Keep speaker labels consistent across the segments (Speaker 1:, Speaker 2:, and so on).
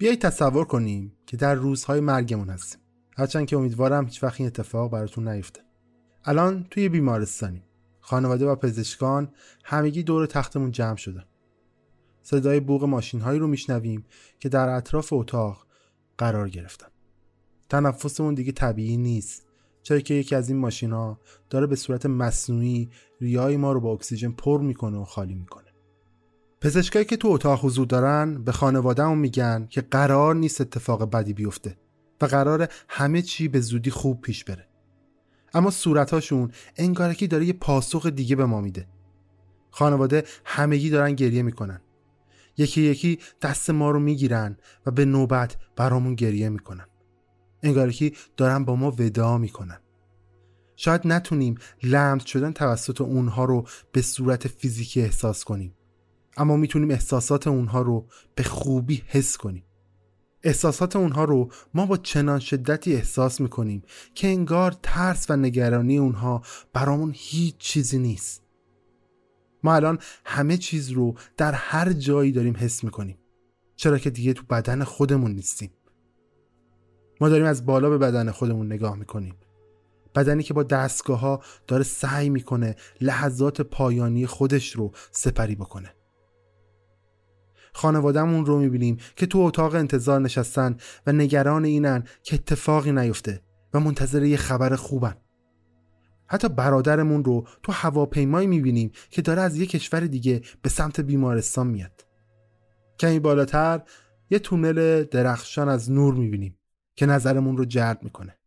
Speaker 1: بیایید تصور کنیم که در روزهای مرگمون هستیم. هرچند که امیدوارم هیچ وقت این اتفاق براتون نیفته. الان توی بیمارستانیم. خانواده و پزشکان همگی دور تختمون جمع شدن. صدای بوغ ماشین هایی رو میشنویم که در اطراف اتاق قرار گرفتن. تنفسمون دیگه طبیعی نیست چرا که یکی از این ماشین ها داره به صورت مصنوعی ریای ما رو با اکسیژن پر می‌کنه و خالی می‌کنه. پزشکایی که تو اتاق حضور دارن به خانوادهمون میگن که قرار نیست اتفاق بدی بیفته و قرار همه چی به زودی خوب پیش بره. اما صورتهاشون انگارکی داره یه پاسخ دیگه به ما میده. خانواده همگی دارن گریه می‌کنن. یکی یکی دست ما رو می‌گیرن و به نوبت برامون گریه می‌کنن. انگارکی دارن با ما ودا می‌کنن. شاید نتونیم لمس شدن توسط اونها رو به صورت فیزیکی احساس کنیم. اما می‌تونیم احساسات اونها رو به خوبی حس کنیم. احساسات اونها رو ما با چنان شدتی احساس می‌کنیم که انگار ترس و نگرانی اونها برامون هیچ چیزی نیست. ما الان همه چیز رو در هر جایی داریم حس می‌کنیم. چرا که دیگه تو بدن خودمون نیستیم. ما داریم از بالا به بدن خودمون نگاه می‌کنیم. بدنی که با دستگاه ها داره سعی می‌کنه لحظات پایانی خودش رو سپری بکنه. خانوادهمون رو می‌بینیم که تو اتاق انتظار نشستن و نگران اینن که اتفاقی نیفته و منتظر یه خبر خوبن. حتی برادرمون رو تو هواپیمایی می‌بینیم که داره از یه کشور دیگه به سمت بیمارستان میاد. کمی بالاتر یه تونل درخشان از نور می‌بینیم که نظرمون رو جلب می‌کنه.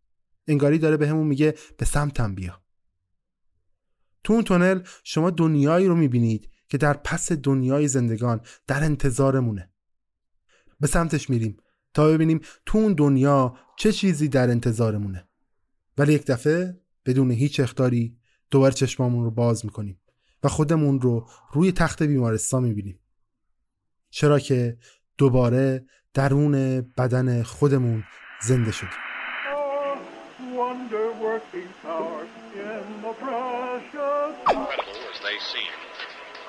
Speaker 1: انگاری داره بهمون به میگه به سمتم بیا. تو اون تونل شما دنیایی رو می‌بینید که در پس دنیای زندگان در انتظارمونه. به سمتش میریم تا ببینیم تو اون دنیا چه چیزی در انتظارمونه. ولی یک دفعه بدون هیچ اختاری دوباره چشمامون رو باز می‌کنیم و خودمون رو روی تخت بیمارستان می‌بینیم. چرا که دوباره درون بدن خودمون زنده شدیم.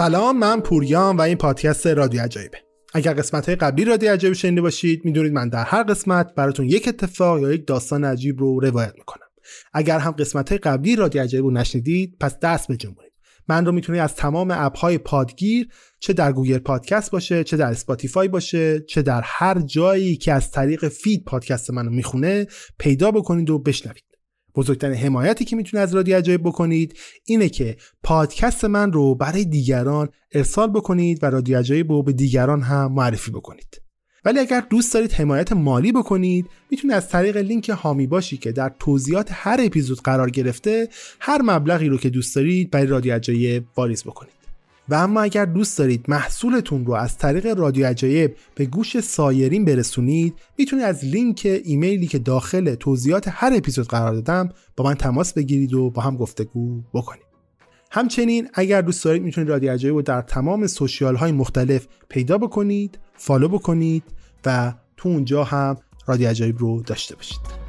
Speaker 1: سلام من پوریام و این پادکست رادیو عجایبه. اگر قسمت های قبلی رادیو عجایب شنیده باشید می‌دونید من در هر قسمت براتون یک اتفاق یا یک داستان عجیب رو روایت می‌کنم. اگر هم قسمت های قبلی رادیو عجایب رو نشنیدید پس دست بجنبونید من رو می‌تونید از تمام اپ های پادگیر چه در گوگل پادکست باشه چه در اسپاتیفای باشه چه در هر جایی که از طریق feed پادکست منو می‌خونه پیدا بکنید و بشنوید. بزرگترین حمایتی که می‌تونید از رادیو عجایب بکنید اینه که پادکست من رو برای دیگران ارسال بکنید و رادیو عجایب رو به دیگران هم معرفی بکنید. ولی اگر دوست دارید حمایت مالی بکنید می‌تونید از طریق لینک هامی باشی که در توضیحات هر اپیزود قرار گرفته هر مبلغی رو که دوست دارید برای رادیو عجایب واریز بکنید. و اما اگر دوست دارید محصولتون رو از طریق رادیو عجایب به گوش سایرین برسونید می‌تونید از لینک ایمیلی که داخل توضیحات هر اپیزود قرار دادم با من تماس بگیرید و با هم گفتگو بکنید. همچنین اگر دوست دارید می‌تونید رادیو عجایب رو در تمام سوشیال های مختلف پیدا بکنید فالو بکنید و تو اونجا هم رادیو عجایب رو داشته باشید.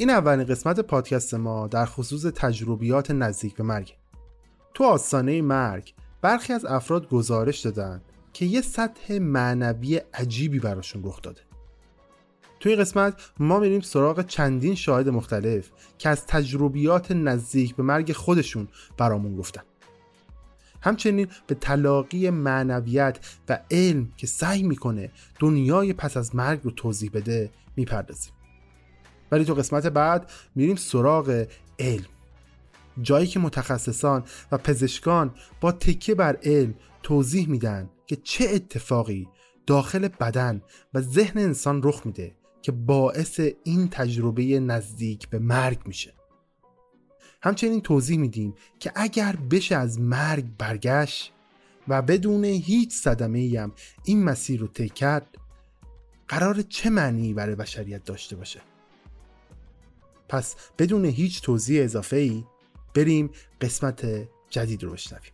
Speaker 1: این اولین قسمت پادکست ما در خصوص تجربیات نزدیک به مرگ. تو آستانه مرگ برخی از افراد گزارش دادن که یه سطح معنوی عجیبی براشون رخ داده. توی این قسمت ما میریم سراغ چندین شاهد مختلف که از تجربیات نزدیک به مرگ خودشون برامون گفتن. همچنین به تلاقی معنویت و علم که سعی می‌کنه دنیای پس از مرگ رو توضیح بده می‌پردازیم. ولی تو قسمت بعد میریم سراغ علم. جایی که متخصصان و پزشکان با تکیه بر علم توضیح میدن که چه اتفاقی داخل بدن و ذهن انسان رخ میده که باعث این تجربه نزدیک به مرگ میشه. همچنین توضیح میدیم که اگر بشه از مرگ برگشت و بدون هیچ صدمه هم این مسیر رو طی کرد قرار چه معنی برای بشریت داشته باشه؟ پس بدون هیچ توضیح اضافه ای بریم قسمت جدید رو بشنویم.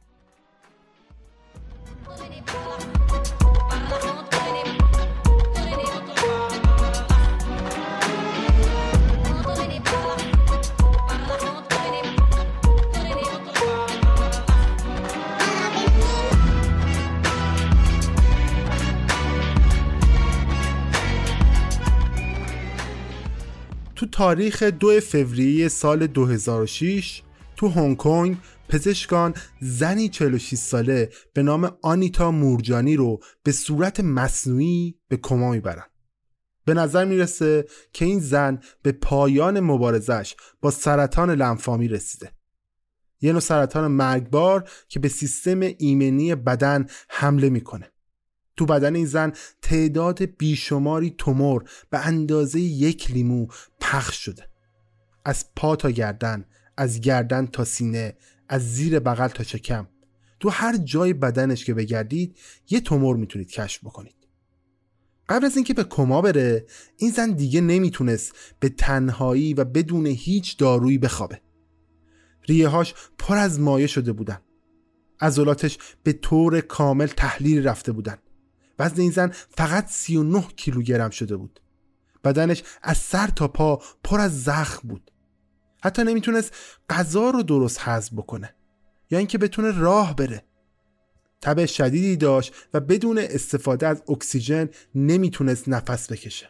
Speaker 1: تاریخ دو فوریه سال 2006 تو هنگ کنگ پزشکان زنی 46 ساله به نام آنیتا مورجانی رو به صورت مصنوعی به کما می‌برن. به نظر می‌رسه که این زن به پایان مبارزش با سرطان لنفامی رسیده. یه نوع سرطان مرگبار که به سیستم ایمنی بدن حمله می‌کنه. تو بدن این زن تعداد بیشماری تومور به اندازه یک لیمو پخش شده. از پا تا گردن از گردن تا سینه از زیر بغل تا شکم. تو هر جای بدنش که بگردید یه تومور می‌تونید کشف بکنید. قبل از اینکه به کما بره این زن دیگه نمی‌تونست به تنهایی و بدون هیچ دارویی بخوابه. ریههاش پر از مایه شده بودن. عضلاتش به طور کامل تحلیل رفته بودن. وزن این زن فقط 39 کیلوگرم شده بود. بدنش از سر تا پا پر از زخم بود. حتی نمی‌تونست غذا رو درست هضم بکنه یا اینکه بتونه راه بره. تب شدیدی داشت و بدون استفاده از اکسیژن نمی‌تونست نفس بکشه.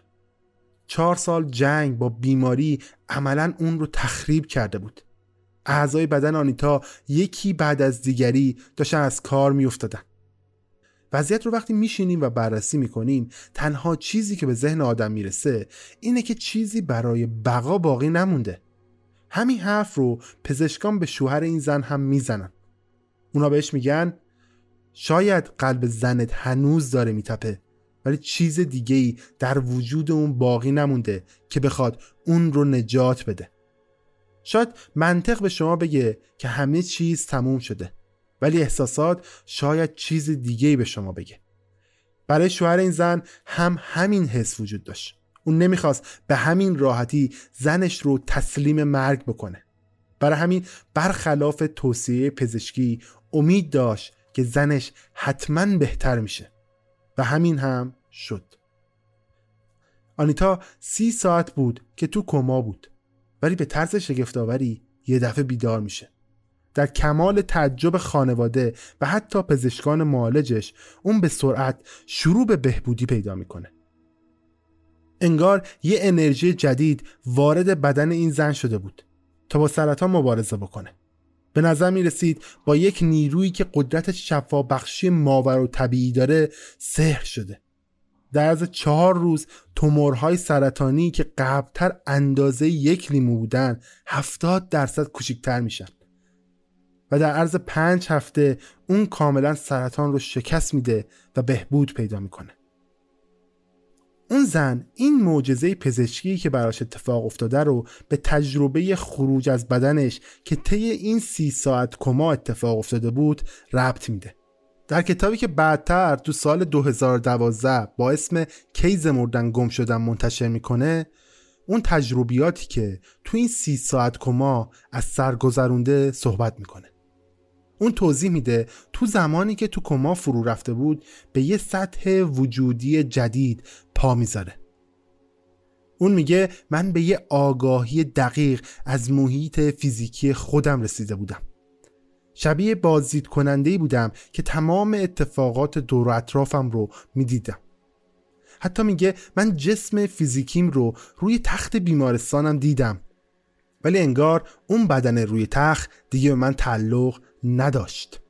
Speaker 1: چهار سال جنگ با بیماری عملا اون رو تخریب کرده بود. اعضای بدن آنیتا یکی بعد از دیگری داشتن از کار میافتادن. وضعیت رو وقتی میشینیم و بررسی می‌کنیم تنها چیزی که به ذهن آدم می‌رسه اینه که چیزی برای بقا باقی نمونده. همین حرف رو پزشکان به شوهر این زن هم می‌زنن. اونا بهش میگن شاید قلب زنت هنوز داره میتپه ولی چیز دیگه ای در وجود اون باقی نمونده که بخواد اون رو نجات بده. شاید منطق به شما بگه که همه چیز تموم شده. ولی احساسات شاید چیز دیگه به شما بگه. برای شوهر این زن هم همین حس وجود داشت. اون نمی‌خواست به همین راحتی زنش رو تسلیم مرگ بکنه. برای همین برخلاف توصیه پزشکی امید داشت که زنش حتما بهتر میشه. و همین هم شد. آنیتا سی ساعت بود که تو کما بود. ولی به طرز شگفتآوری یه دفعه بیدار میشه. در کمال تعجب خانواده و حتی پزشکان معالجش اون به سرعت شروع به بهبودی پیدا می‌کنه. انگار یه انرژی جدید وارد بدن این زن شده بود تا با سرطان مبارزه بکنه. به نظر می رسید با یک نیرویی که قدرت شفا بخشی ماور و طبیعی داره سحر شده. در از چهار روز تومورهای سرطانی که قبلتر اندازه یک لیمو بودن هفتاد درصد کوچکتر میشن. و در عرض پنج هفته اون کاملا سرطان رو شکست میده و بهبود پیدا می‌کنه. اون زن این معجزه پزشکی که براش اتفاق افتاده رو به تجربه خروج از بدنش که طی این سی ساعت کما اتفاق افتاده بود ربط میده. در کتابی که بعدتر تو سال 2012 با اسم کیز مردن گم شدن منتشر می‌کنه اون تجربیاتی که تو این سی ساعت کما از سر گذرونده صحبت می‌کنه. اون توضیح میده تو زمانی که تو کما فرو رفته بود به یه سطح وجودی جدید پا می‌ذاره. اون میگه من به یه آگاهی دقیق از محیط فیزیکی خودم رسیده بودم. شبیه بازدید کننده بودم که تمام اتفاقات دور اطرافم رو می‌دیدم. حتی میگه من جسم فیزیکیم رو روی تخت بیمارستانم دیدم. ولی انگار اون بدن روی تخت دیگه به من تعلق نداشت.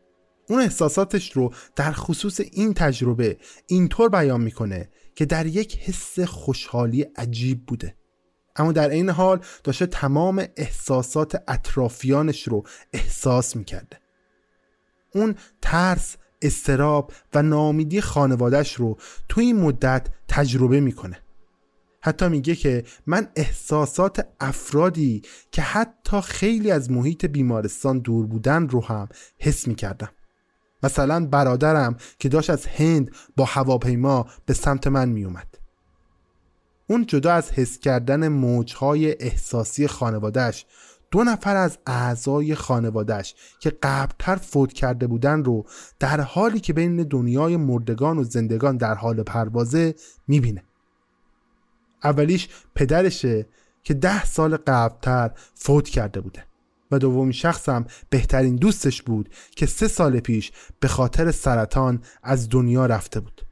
Speaker 1: اون احساساتش رو در خصوص این تجربه اینطور بیان می‌کنه که در یک حس خوشحالی عجیب بوده. اما در این حال داشته تمام احساسات اطرافیانش رو احساس می‌کرده. اون ترس استراب و نامیدی خانوادش رو تو این مدت تجربه می‌کنه. حتی میگه که من احساسات افرادی که حتی خیلی از محیط بیمارستان دور بودن رو هم حس می‌کردم. مثلا برادرم که داشت از هند با هواپیما به سمت من میومد اون جدا از حس کردن موجهای احساسی خانوادهش دو نفر از اعضای خانوادهش که قبلتر فوت کرده بودن رو در حالی که بین دنیای مردگان و زندگان در حال پروازه می‌بینه. اولیش پدرشه که ده سال قبلتر فوت کرده بوده. و دومی شخصم بهترین دوستش بود که سه سال پیش به خاطر سرطان از دنیا رفته بود.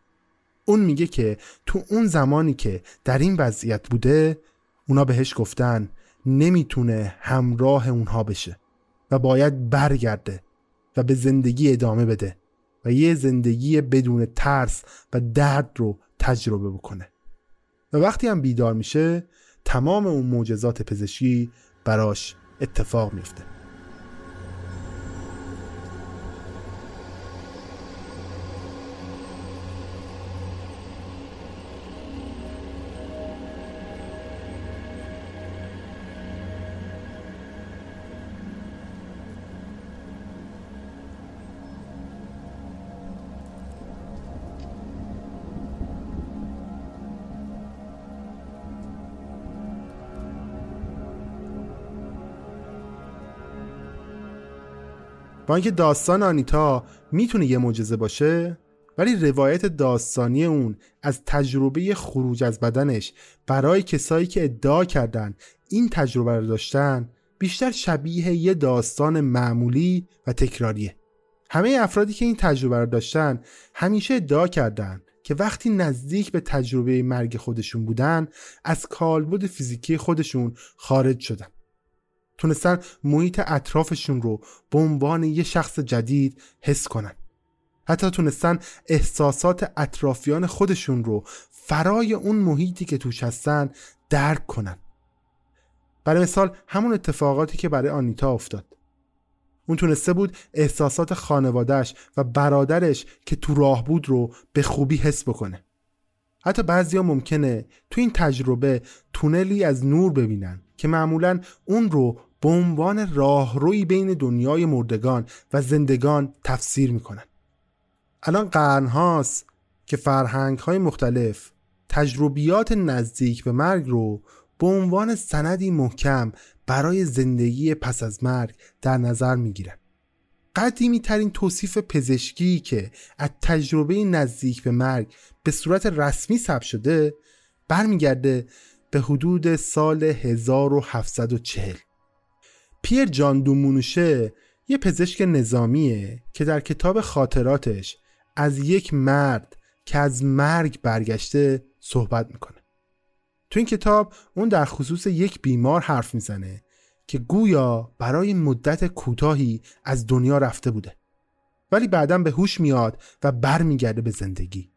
Speaker 1: اون میگه که تو اون زمانی که در این وضعیت بوده اونا بهش گفتن نمی‌تونه همراه اونها بشه و باید برگرده و به زندگی ادامه بده و یه زندگی بدون ترس و درد رو تجربه بکنه. و وقتی هم بیدار میشه تمام اون معجزات پزشکی براش اتفاق میفته. با اینکه داستان آنیتا می‌تونه یه معجزه باشه ولی روایت داستانی اون از تجربه خروج از بدنش برای کسایی که ادعا کردن این تجربه رو داشتن بیشتر شبیه یه داستان معمولی و تکراریه. همه افرادی که این تجربه رو داشتن همیشه ادعا کردن که وقتی نزدیک به تجربه مرگ خودشون بودن از کالبد فیزیکی خودشون خارج شدن. تونستن محیط اطرافشون رو به عنوان یه شخص جدید حس کنن. حتی تونستن احساسات اطرافیان خودشون رو فرای اون محیطی که توش هستن درک کنن. برای مثال همون اتفاقاتی که برای آنیتا افتاد. اون تونسته بود احساسات خانوادهش و برادرش که تو راه بود رو به خوبی حس بکنه. حتی بعضیا ممکنه تو این تجربه تونلی از نور ببینن. که معمولا اون رو به عنوان راهروی بین دنیای مردگان و زندگان تفسیر می‌کنن. الان قرنهاست که فرهنگ های مختلف تجربیات نزدیک به مرگ رو به عنوان سندی محکم برای زندگی پس از مرگ در نظر می‌گیرن. قدیمی ترین توصیف پزشکی که از تجربه نزدیک به مرگ به صورت رسمی ثبت شده برمیگرده به حدود سال 1740 پیر جان دومونوشه یه پزشک نظامیه که در کتاب خاطراتش از یک مرد که از مرگ برگشته صحبت می‌کنه. تو این کتاب اون در خصوص یک بیمار حرف می‌زنه که گویا برای مدت کوتاهی از دنیا رفته بوده. ولی بعدا به هوش میاد و برمیگرده به زندگی.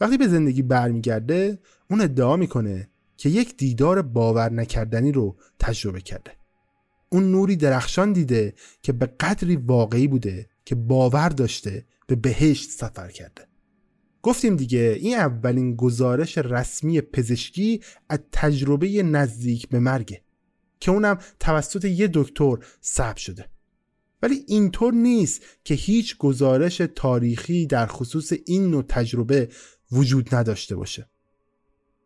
Speaker 1: وقتی به زندگی برمیگرده اون ادعا می‌کنه که یک دیدار باور نکردنی رو تجربه کرده. اون نوری درخشان دیده که به قدری واقعی بوده که باور داشته به بهشت سفر کرده. گفتیم دیگه این اولین گزارش رسمی پزشکی از تجربه نزدیک به مرگه که اونم توسط یه دکتر ثبت شده. ولی اینطور نیست که هیچ گزارش تاریخی در خصوص این نوع تجربه وجود نداشته باشه.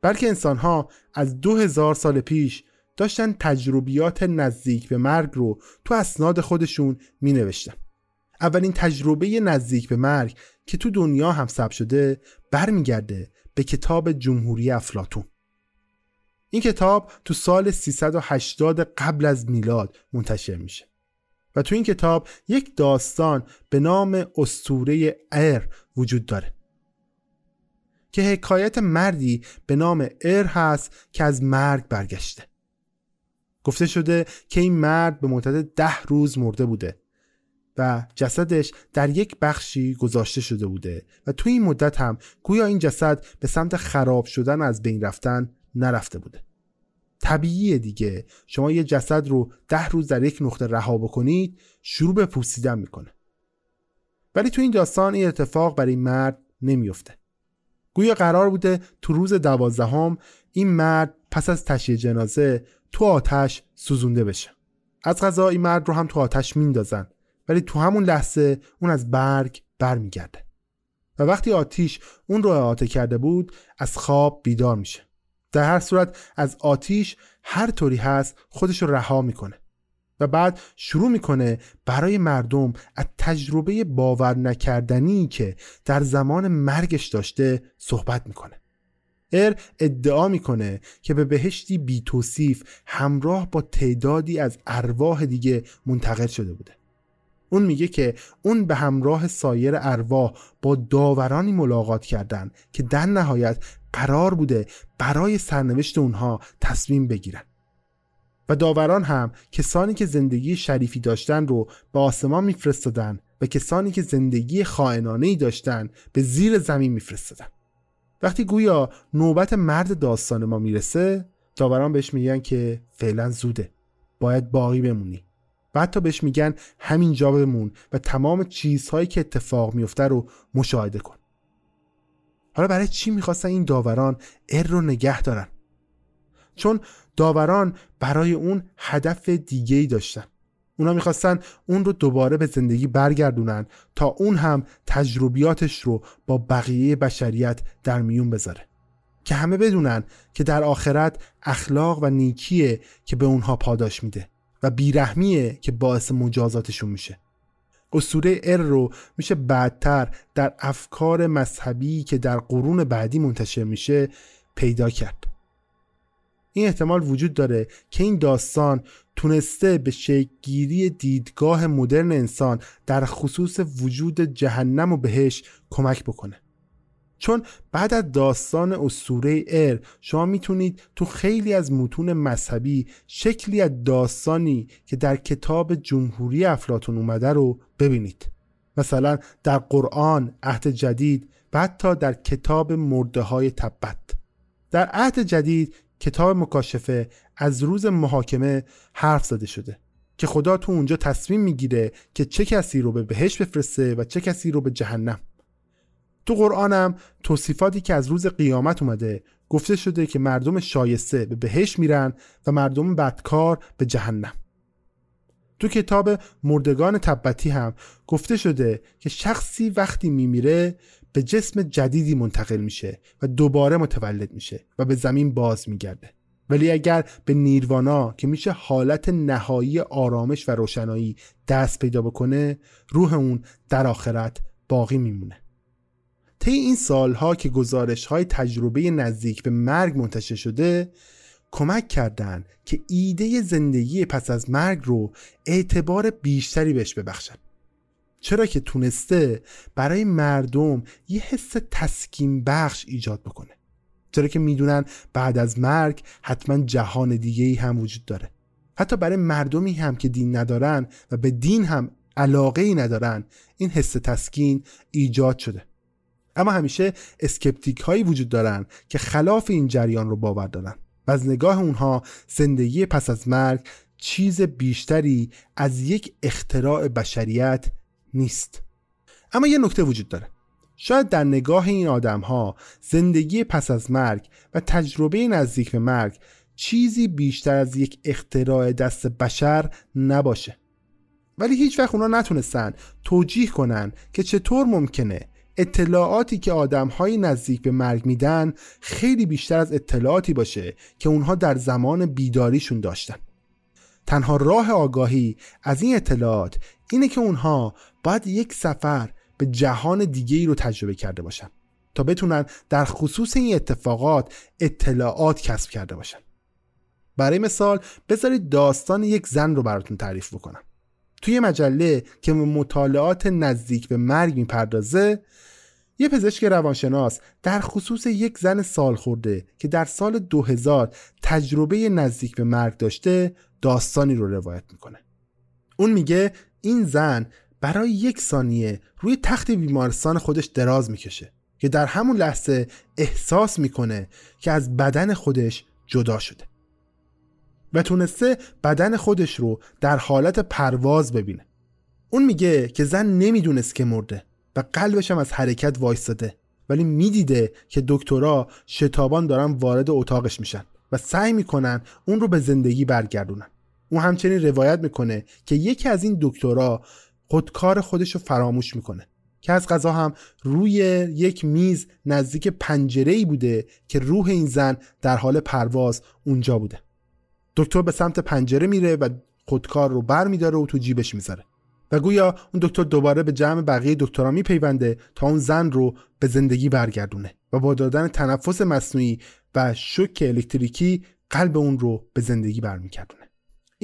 Speaker 1: بلکه انسانها از دو هزار سال پیش داشتن تجربیات نزدیک به مرگ رو تو اسناد خودشون می نوشتن. اولین تجربه نزدیک به مرگ که تو دنیا هم ثبت شده برمیگرده به کتاب جمهوری افلاتون این کتاب تو سال 380 قبل از میلاد منتشر میشه و تو این کتاب یک داستان به نام استوره ار وجود داره که حکایت مردی به نام ار هست که از مرگ برگشته. گفته شده که این مرد به مدت ده روز مرده بوده و جسدش در یک بخشی گذاشته شده بوده و توی این مدت هم گویا این جسد به سمت خراب شدن از بین رفتن نرفته بوده. طبیعیه دیگه. شما یه جسد رو ده روز در یک نقطه رها بکنید شروع به پوسیدن می‌کنه. ولی تو این داستان این اتفاق برای مرد نمیفته گویا قرار بوده تو روز دوازدهم این مرد پس از تشییع جنازه تو آتش سوزونده بشه. از غذا این مرد رو هم تو آتش میندازن ولی تو همون لحظه اون از برگ برمیگرده. و وقتی آتیش اون رو احاطه کرده بود از خواب بیدار میشه. در هر صورت از آتیش هر طوری هست خودش رو رها می‌کنه. و بعد شروع می‌کنه برای مردم از تجربه باور نکردنی که در زمان مرگش داشته صحبت می‌کنه. ار ادعا می‌کنه که به بهشتی بی توصیف همراه با تعدادی از ارواح دیگه منتقل شده بوده. اون میگه که اون به همراه سایر ارواح با داورانی ملاقات کردن که در نهایت قرار بوده برای سرنوشت اونها تصمیم بگیرن. و داوران هم کسانی که زندگی شریفی داشتن رو به آسمان میفرستادن و کسانی که زندگی خائنانه ای داشتن به زیر زمین میفرستادن وقتی گویا نوبت مرد داستان ما می‌رسه داوران بهش میگن که فعلا زوده. باید باقی بمونی. و حتی بهش میگن همینجا بمون و تمام چیزهایی که اتفاق میفته رو مشاهده کن. حالا برای چی می‌خواستن این داوران ار رو نگه دارن؟ چون داوران برای اون هدف دیگه ای داشتن. اونا می‌خواستن اون رو دوباره به زندگی برگردونن تا اون هم تجربیاتش رو با بقیه بشریت در میون بذاره. که همه بدونن که در آخرت اخلاق و نیکیه که به اونها پاداش میده و بیرحمیه که باعث مجازاتشون میشه. اسطوره ار رو میشه بعدتر در افکار مذهبی که در قرون بعدی منتشر میشه پیدا کرد. این احتمال وجود داره که این داستان تونسته به شکلگیری دیدگاه مدرن انسان در خصوص وجود جهنم و بهش کمک بکنه. چون بعد از داستان اسطوره ار شما می‌تونید تو خیلی از متون مذهبی شکلی از داستانی که در کتاب جمهوری افلاتون اومده رو ببینید. مثلا در قرآن عهد جدید و حتی در کتاب مرده های تبت. در عهد جدید کتاب مکاشفه از روز محاکمه حرف زده شده که خدا تو اونجا تصمیم می‌گیره که چه کسی رو به بهش بفرسته و چه کسی رو به جهنم. تو قرآنم توصیفاتی که از روز قیامت اومده گفته شده که مردم شایسته به بهش میرن و مردم بدکار به جهنم. تو کتاب مردگان تبتی هم گفته شده که شخصی وقتی میمیره به جسم جدیدی منتقل میشه و دوباره متولد میشه و به زمین باز میگرده. ولی اگر به نیروانا که میشه حالت نهایی آرامش و روشنایی دست پیدا بکنه روح اون در آخرت باقی میمونه. طی این سالها که گزارش های تجربه نزدیک به مرگ منتشر شده کمک کردند که ایده زندگی پس از مرگ رو اعتبار بیشتری بهش ببخشن. چرا که تونسته برای مردم یه حس تسکین بخش ایجاد بکنه؟ چرا که می‌دونن بعد از مرگ حتما جهان دیگه ای هم وجود داره. حتی برای مردمی هم که دین ندارن و به دین هم علاقه ای ندارن این حس تسکین ایجاد شده. اما همیشه اسکپتیک هایی وجود دارن که خلاف این جریان رو باور دارن و از نگاه اونها زندگی پس از مرگ چیز بیشتری از یک اختراع بشریت نیست. اما یه نکته وجود داره. شاید در نگاه این آدم ها زندگی پس از مرگ و تجربه نزدیک به مرگ چیزی بیشتر از یک اختراع دست بشر نباشه. ولی هیچ وقت اونا نتونستن توجیه کنن که چطور ممکنه اطلاعاتی که آدم های نزدیک به مرگ میدن خیلی بیشتر از اطلاعاتی باشه که اونها در زمان بیداریشون داشتن. تنها راه آگاهی از این اطلاعات اینه که اونها باید یک سفر به جهان دیگه ای رو تجربه کرده باشن تا بتونن در خصوص این اتفاقات اطلاعات کسب کرده باشن. برای مثال بذارید داستان یک زن رو براتون تعریف بکنم. توی مجله که به مطالعات نزدیک به مرگ می‌پردازه یه پزشک روانشناس در خصوص یک زن سال خورده که در سال 2000 تجربه نزدیک به مرگ داشته داستانی رو روایت می‌کنه. اون میگه این زن برای یک ثانیه روی تخت بیمارستان خودش دراز می‌کشه که در همون لحظه احساس می‌کنه که از بدن خودش جدا شده و تونسته بدن خودش رو در حالت پرواز ببینه. اون میگه که زن نمی‌دونست که مرده و قلبش هم از حرکت وایستاده ولی می‌دیده که دکترا شتابان دارن وارد اتاقش میشن و سعی می‌کنن اون رو به زندگی برگردونن. اون همچنین روایت می‌کنه که یکی از این دکترا خودکار خودش رو فراموش می‌کنه که از غذا هم روی یک میز نزدیک پنجره ای بوده که روح این زن در حال پرواز اونجا بوده. دکتر به سمت پنجره میره و خودکار رو بر میداره و تو جیبش می‌ذاره. و گویا اون دکتر دوباره به جمع بقیه دکترها میپیونده تا اون زن رو به زندگی برگردونه و با دادن تنفس مصنوعی و شوک الکتریکی قلب اون رو به زندگی برمیگردونه.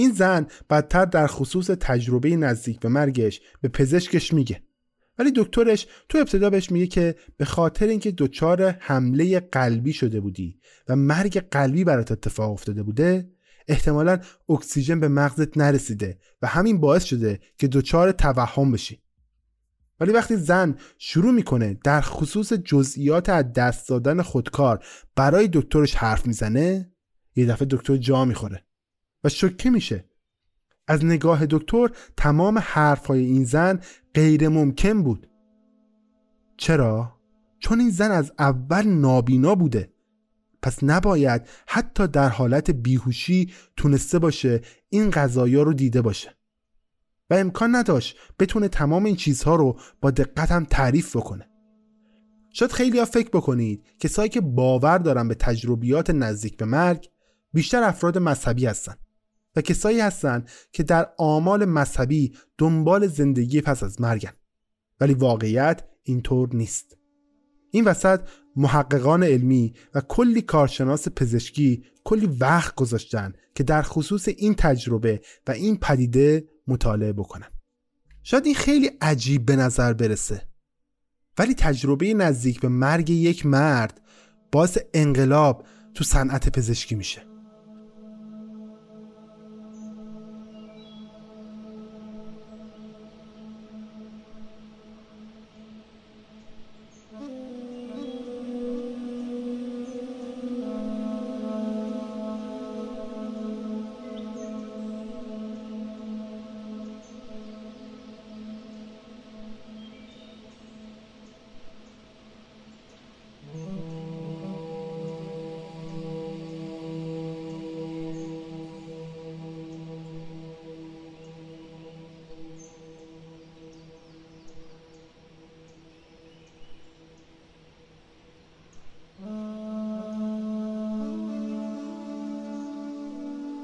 Speaker 1: این زن بدتر در خصوص تجربه نزدیک به مرگش به پزشکش میگه. ولی دکترش تو ابتدا بهش میگه که به خاطر اینکه دچار حمله قلبی شده بودی و مرگ قلبی برات اتفاق افتاده بوده احتمالا اکسیژن به مغزت نرسیده و همین باعث شده که دچار توهم بشی. ولی وقتی زن شروع می‌کنه در خصوص جزئیات از دست دادن خودکار برای دکترش حرف می‌زنه یه دفعه دکتر جا می‌خوره. و شکه میشه. از نگاه دکتر تمام حرفهای این زن غیر ممکن بود. چرا؟ چون این زن از اول نابینا بوده. پس نباید حتی در حالت بیهوشی تونسته باشه این غذایا رو دیده باشه. و امکان نداشت بتونه تمام این چیزها رو با دقت هم تعریف بکنه. شاید خیلی ها فکر بکنید کسایی که باور دارن به تجربیات نزدیک به مرگ بیشتر افراد مذهبی هستن. و کسایی هستن که در آمال مذهبی دنبال زندگی پس از مرگن. ولی واقعیت اینطور نیست. این وسط محققان علمی و کلی کارشناس پزشکی کلی وقت گذاشتن که در خصوص این تجربه و این پدیده مطالعه بکنن. شاید این خیلی عجیب به نظر برسه. ولی تجربه نزدیک به مرگ یک مرد باعث انقلاب تو صنعت پزشکی میشه.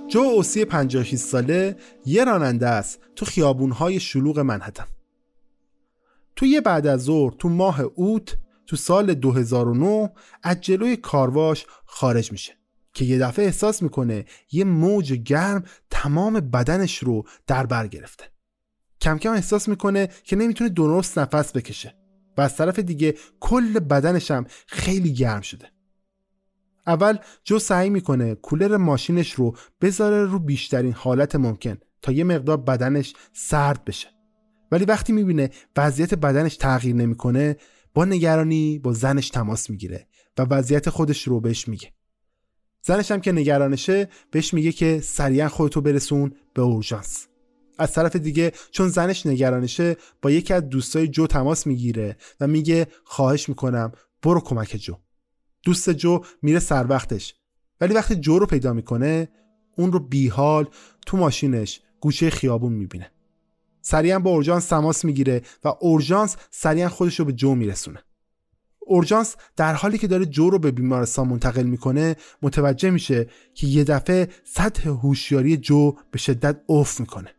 Speaker 1: جو اوسی 56 ساله یه راننده است تو خیابونهای شلوغ منحتن. تو یه بعد از ظهر تو ماه اوت تو سال 2009 از جلوی کارواش خارج میشه که یه دفعه احساس می‌کنه یه موج گرم تمام بدنش رو در بر گرفته. کم کم احساس می‌کنه که نمی‌تونه درست نفس بکشه و از طرف دیگه کل بدنش هم خیلی گرم شده. اول جو سعی می‌کنه کولر ماشینش رو بذاره رو بیشترین حالت ممکن تا یه مقدار بدنش سرد بشه. ولی وقتی می‌بینه وضعیت بدنش تغییر نمی‌کنه با نگرانی با زنش تماس می‌گیره و وضعیت خودش رو بهش میگه. زنش هم که نگرانشه بهش میگه که سریعا خودتو برسون به اورژانس. از طرف دیگه چون زنش نگرانشه با یکی از دوستای جو تماس می‌گیره و میگه خواهش می‌کنم برو کمک جو. دوست جو میره سر وقتش. ولی وقتی جو رو پیدا می‌کنه اون رو بیحال تو ماشینش گوشه خیابون می‌بینه. سریعا با اورژانس تماس می‌گیره و اورژانس سریعا خودش رو به جو میرسونه. اورژانس در حالی که داره جو رو به بیمارستان منتقل می‌کنه متوجه میشه که یه دفعه سطح هوشیاری جو به شدت افت می‌کنه.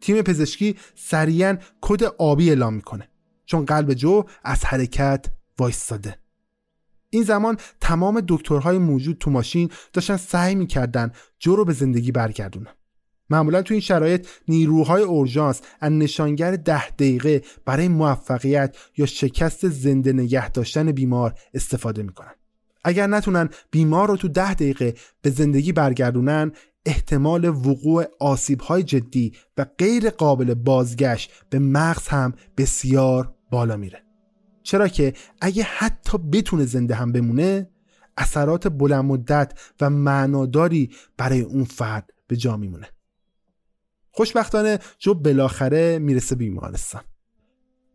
Speaker 1: تیم پزشکی سریعا کد آبی اعلام می‌کنه چون قلب جو از حرکت وایستاده. این زمان تمام دکترهای موجود تو ماشین داشتن سعی می‌کردن جو رو به زندگی برگردونن. معمولا تو این شرایط نیروهای اورژانس از نشانگر ده دقیقه برای موفقیت یا شکست زنده نگه داشتن بیمار استفاده می‌کنن. اگر نتونن بیمار رو تو ده دقیقه به زندگی برگردونن احتمال وقوع آسیب های جدی و غیر قابل بازگشت به مغز هم بسیار بالا میره. چرا که اگه حتی بتونه زنده هم بمونه اثرات بلند مدت و معناداری برای اون فرد به جا میمونه. خوشبختانه جو بالاخره می‌رسه بیمارستان.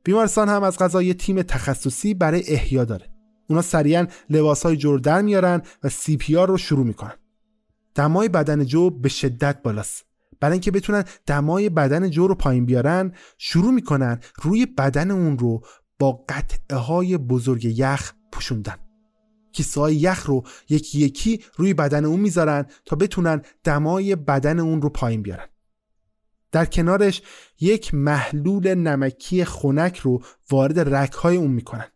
Speaker 1: بیمارستان هم از غذا یه تیم تخصصی برای احیا داره. اونا سریعا لباس های جو رو در میارن و سی پی آر رو شروع می‌کنن. دمای بدن جو به شدت بالاست. برای اینکه بتونن دمای بدن جو رو پایین بیارن شروع می‌کنن روی بدن اون رو با قطعه های بزرگ یخ پوشوندن. کیسه های یخ رو یکی یکی روی بدن اون می‌ذارن تا بتونن دمای بدن اون رو پایین بیارن. در کنارش یک محلول نمکی خنک رو وارد رکهای اون می‌کنن.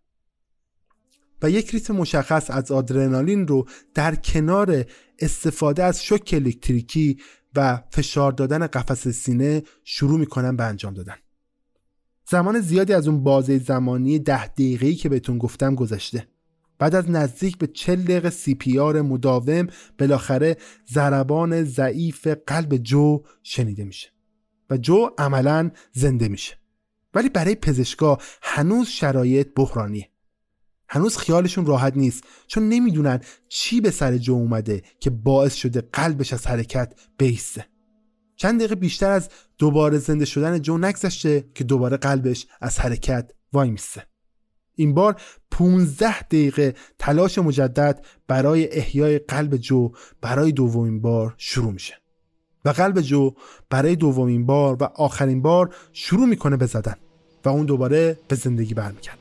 Speaker 1: و یک ریتم مشخص از آدرنالین رو در کنار استفاده از شوک الکتریکی و فشار دادن قفس سینه شروع می‌کنن به انجام دادن. زمان زیادی از اون بازه زمانی ده دقیقه‌ای که بهتون گفتم گذشته. بعد از نزدیک به چل دقیقه سی پی آر مداوم بالاخره ضربان ضعیف قلب جو شنیده میشه و جو عملا زنده میشه. ولی برای پزشکا هنوز شرایط بحرانیه. هنوز خیالشون راحت نیست چون نمی‌دونن چی به سر جو اومده که باعث شده قلبش از حرکت بیسته. چند دقیقه بیشتر از دوباره زنده شدن جو نگذشته که دوباره قلبش از حرکت وای میسته این بار 15 دقیقه تلاش مجدد برای احیای قلب جو برای دومین بار شروع میشه. و قلب جو برای دومین بار و آخرین بار شروع می‌کنه به زدن و اون دوباره به زندگی برمیگرده.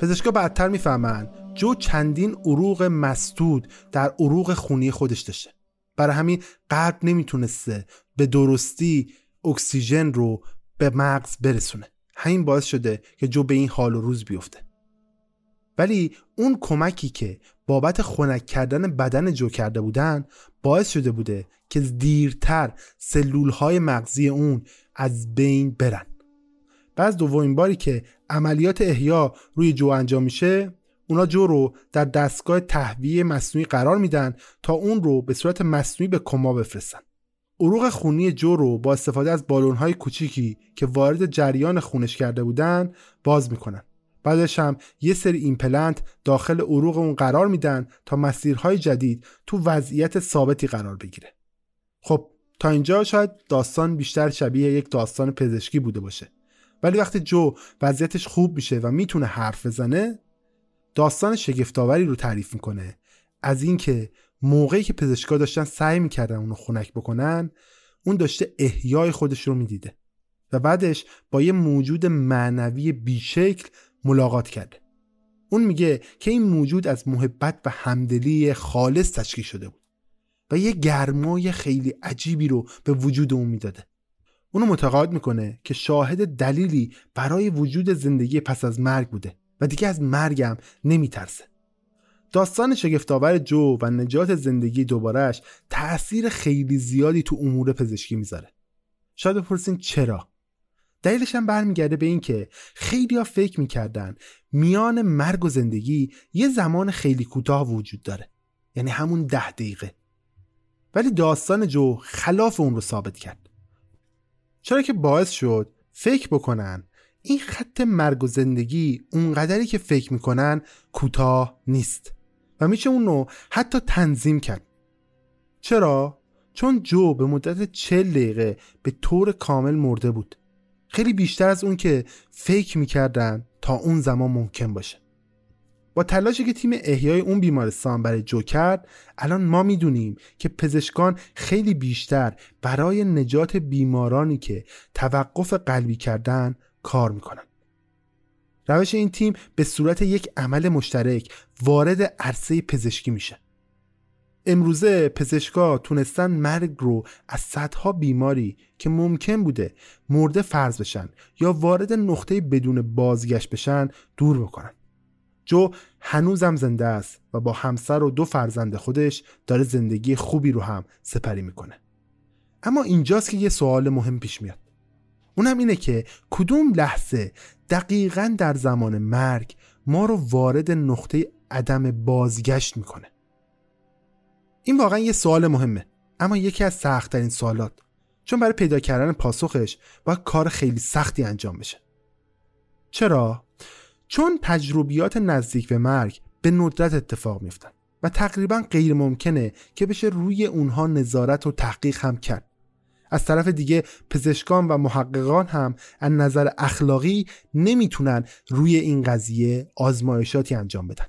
Speaker 1: پزشکا بعدتر می‌فهمن. جو چندین عروق مسدود در عروق خونی خودش داشته. برای همین قلب نمی‌تونسته به درستی اکسیژن رو به مغز برسونه. همین باعث شده که جو به این حال و روز بیفته. ولی اون کمکی که بابت خنک کردن بدن جو کرده بودن باعث شده بوده که دیرتر سلول های مغزی اون از بین برن. بعد دومین باری که عملیات احیا روی جو انجام میشه اونا جو رو در دستگاه تهویه مصنوعی قرار میدن تا اون رو به صورت مصنوعی به کما بفرستن. عروق خونی جو رو با استفاده از بالون های کوچیکی که وارد جریان خونش کرده بودن باز می‌کنن. بعدش هم یه سری ایمپلنت داخل عروق اون قرار میدن تا مسیرهای جدید تو وضعیت ثابتی قرار بگیره. خب تا اینجا شاید داستان بیشتر شبیه یک داستان پزشکی بوده باشه. ولی وقتی جو وضعیتش خوب میشه و می‌تونه حرف بزنه داستان شگفتآوری رو تعریف می‌کنه. از اینکه موقعی که پزشکا داشتن سعی می‌کردن اونو خنک بکنن اون داشته احیای خودش رو می‌دیده و بعدش با یه موجود معنوی بیشکل ملاقات کرده. اون میگه که این موجود از محبت و همدلی خالص تشکیل شده بود و یه گرمای خیلی عجیبی رو به وجود اون می‌داده. اونو متقاعد می‌کنه که شاهد دلیلی برای وجود زندگی پس از مرگ بوده و دیگه از مرگم نمیترسه. داستان شگفتآور جو و نجات زندگی دوبارهش تأثیر خیلی زیادی تو امور پزشکی می‌ذاره. شاید بپرسین چرا؟ دلیلش هم برمیگرده به اینکه خیلی ها فکر می‌کردن میان مرگ و زندگی یه زمان خیلی کوتاه وجود داره. یعنی همون ده دقیقه. ولی داستان جو خلاف اون رو ثابت کرد. چرا که باعث شد فکر بکنن این خط مرگ و زندگی اونقدری که فکر می‌کنن کوتاه نیست و میشه اون رو حتی تنظیم کرد. چرا؟ چون جو به مدت چل دقیقه به طور کامل مرده بود. خیلی بیشتر از اون که فکر می‌کردن تا اون زمان ممکن باشه. با تلاشی که تیم احیای اون بیمارستان برای جو کرد الان ما می‌دونیم که پزشکان خیلی بیشتر برای نجات بیمارانی که توقف قلبی کردن کار می‌کنن. روش این تیم به صورت یک عمل مشترک وارد عرصه پزشکی میشه. امروزه پزشکا تونستن مرگ رو از صدها بیماری که ممکن بوده مرده فرض بشن یا وارد نقطه بدون بازگشت بشن دور بکنن. جو هنوزم زنده است و با همسر و دو فرزند خودش داره زندگی خوبی رو هم سپری می‌کنه. اما اینجاست که یه سوال مهم پیش میاد. اونم اینه که کدوم لحظه دقیقا در زمان مرگ ما رو وارد نقطه عدم بازگشت می‌کنه؟ این واقعا یه سوال مهمه اما یکی از سختترین سوالات چون برای پیدا کردن پاسخش باید کار خیلی سختی انجام بشه. چرا؟ چون تجربیات نزدیک به مرگ به ندرت اتفاق میفتن و تقریبا غیر ممکنه که بشه روی اونها نظارت و تحقیق هم کرد. از طرف دیگه پزشکان و محققان هم از نظر اخلاقی نمی‌تونن روی این قضیه آزمایشاتی انجام بدن.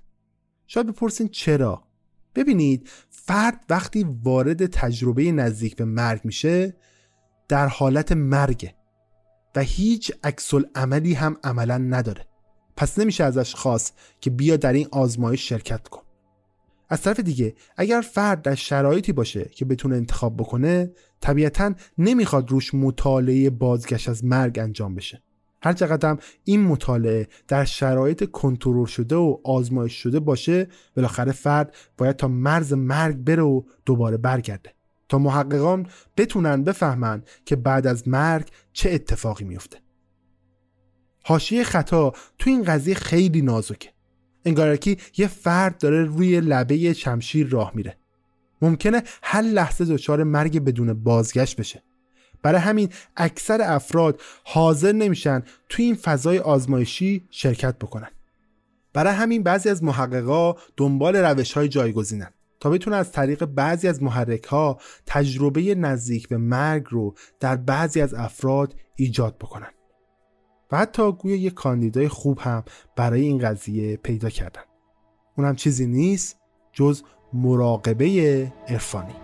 Speaker 1: شاید بپرسین چرا؟ ببینید فرد وقتی وارد تجربه نزدیک به مرگ میشه در حالت مرگه و هیچ عکس عملی هم عملا نداره. پس نمیشه ازش خواست که بیا در این آزمایش شرکت کن. از طرف دیگه اگر فرد در شرایطی باشه که بتونه انتخاب بکنه طبیعتا نمی‌خواد روش مطالعه بازگشت از مرگ انجام بشه. هر چقدر این مطالعه در شرایط کنترل شده و آزمایش شده باشه بالاخره فرد باید تا مرز مرگ بره و دوباره برگرده. تا محققان بتونن بفهمن که بعد از مرگ چه اتفاقی میفته. حاشیه خطا تو این قضیه خیلی نازکه. انگارکی یه فرد داره روی لبه شمشیر راه میره. ممکنه هر لحظه دچار مرگ بدون بازگشت بشه. برای همین اکثر افراد حاضر نمیشن توی این فضای آزمایشی شرکت بکنن. برای همین بعضی از محققا دنبال روش های جایگزینن تا بتونن از طریق بعضی از محرک ها تجربه نزدیک به مرگ رو در بعضی از افراد ایجاد بکنن. و حتی گویا یک کاندیدای خوب هم برای این قضیه پیدا کردن. اونم چیزی نیست جز مراقبه عرفانی.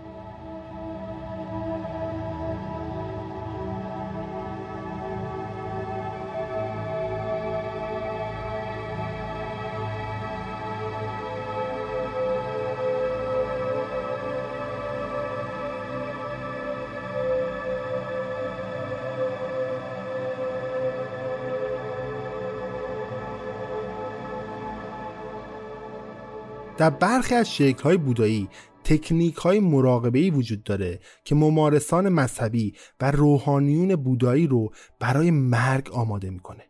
Speaker 1: در برخی از شکل های بودایی تکنیک های مراقبه وجود داره که ممارسان مذهبی و روحانیون بودایی رو برای مرگ آماده می‌کنه.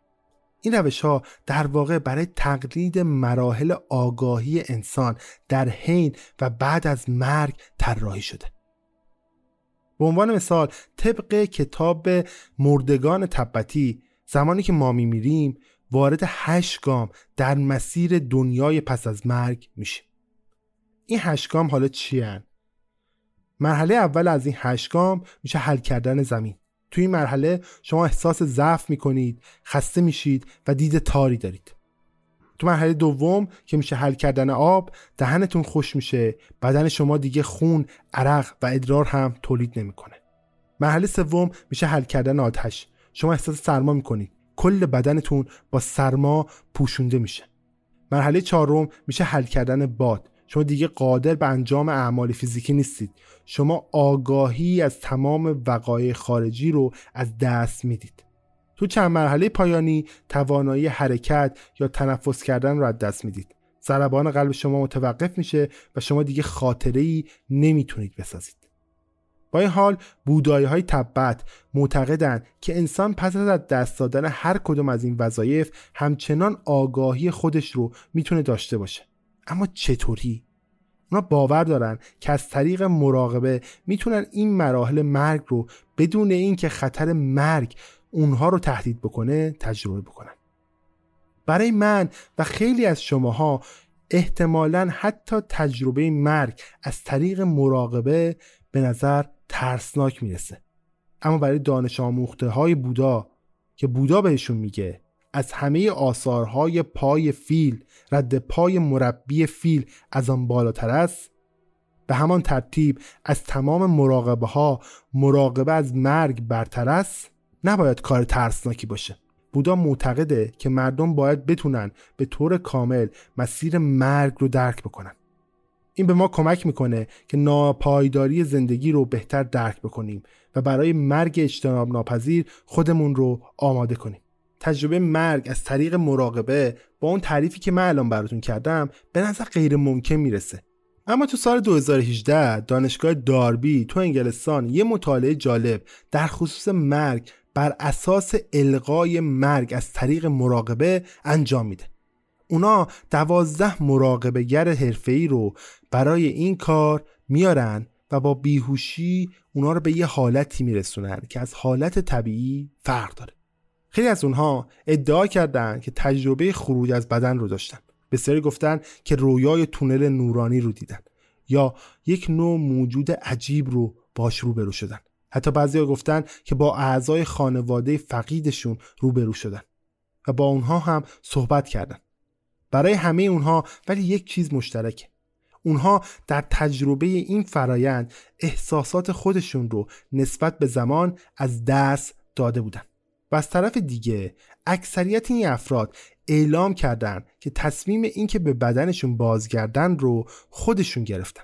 Speaker 1: این روش ها در واقع برای تقلید مراحل آگاهی انسان در حین و بعد از مرگ طراحی شده. به عنوان مثال طبق کتاب مردگان تبتی زمانی که ما میمیریم وارد هشت گام در مسیر دنیای پس از مرگ میشیم. این هشگام حالا چی هن؟ مرحله اول از این هشگام میشه حل کردن زمین. توی این مرحله شما احساس ضعف می‌کنید خسته میشید و دید تاری دارید. تو مرحله دوم که میشه حل کردن آب دهنتون خوش میشه بدن شما دیگه خون عرق و ادرار هم تولید نمی‌کنه. مرحله سوم میشه حل کردن آتش. شما احساس سرما می‌کنید. کل بدنتون با سرما پوشونده میشه. مرحله چهارم میشه حل کردن باد. شما دیگه قادر به انجام اعمال فیزیکی نیستید. شما آگاهی از تمام وقایع خارجی رو از دست می‌دید. تو چند مرحله پایانی توانایی حرکت یا تنفس کردن رو از دست می‌دید. ضربان قلب شما متوقف میشه و شما دیگه خاطره ای نمی‌تونید بسازید. با این حال بودایی های تبت معتقدند که انسان پس از دست دادن هر کدوم از این وظایف همچنان آگاهی خودش رو می‌تونه داشته باشه. اما چطوری؟ اونا باور دارن که از طریق مراقبه می‌تونن این مراحل مرگ رو بدون اینکه خطر مرگ اونها رو تهدید بکنه تجربه بکنن. برای من و خیلی از شماها احتمالا حتی تجربه مرگ از طریق مراقبه به نظر ترسناک می‌رسه. اما برای دانش آموخته های بودا که بودا بهشون میگه از همه آثارهای پای فیل رد پای مربی فیل از آن بالاتر است به همان ترتیب از تمام مراقبه ها مراقبه از مرگ برتر است نباید کار ترسناکی باشه. بودا معتقده که مردم باید بتونن به طور کامل مسیر مرگ رو درک بکنن. این به ما کمک می‌کنه که ناپایداری زندگی رو بهتر درک بکنیم و برای مرگ اجتناب ناپذیر خودمون رو آماده کنیم. تجربه مرگ از طریق مراقبه با اون تعریفی که من الان براتون کردم به نظر غیر ممکن می‌رسه. اما تو سال 2018 دانشگاه داربی تو انگلستان یه مطالعه جالب در خصوص مرگ بر اساس القای مرگ از طریق مراقبه انجام میده. اونا دوازده مراقبه گر حرفه‌ای رو برای این کار میارن و با بیهوشی اونا رو به یه حالتی میرسونن که از حالت طبیعی فرق داره. خیلی از اونها ادعا کردند که تجربه خروج از بدن رو داشتن. بسیاری گفتن که رویای تونل نورانی رو دیدن یا یک نوع موجود عجیب رو باش روبرو شدن. حتی بعضی گفتن که با اعضای خانواده فقیدشون روبرو شدن و با اونها هم صحبت کردن. برای همه اونها ولی یک چیز مشترکه. اونها در تجربه این فرایند احساسات خودشون رو نسبت به زمان از دست داده بودن. و از طرف دیگه اکثریت این افراد اعلام کردن که تصمیم اینکه به بدنشون بازگردن رو خودشون گرفتن.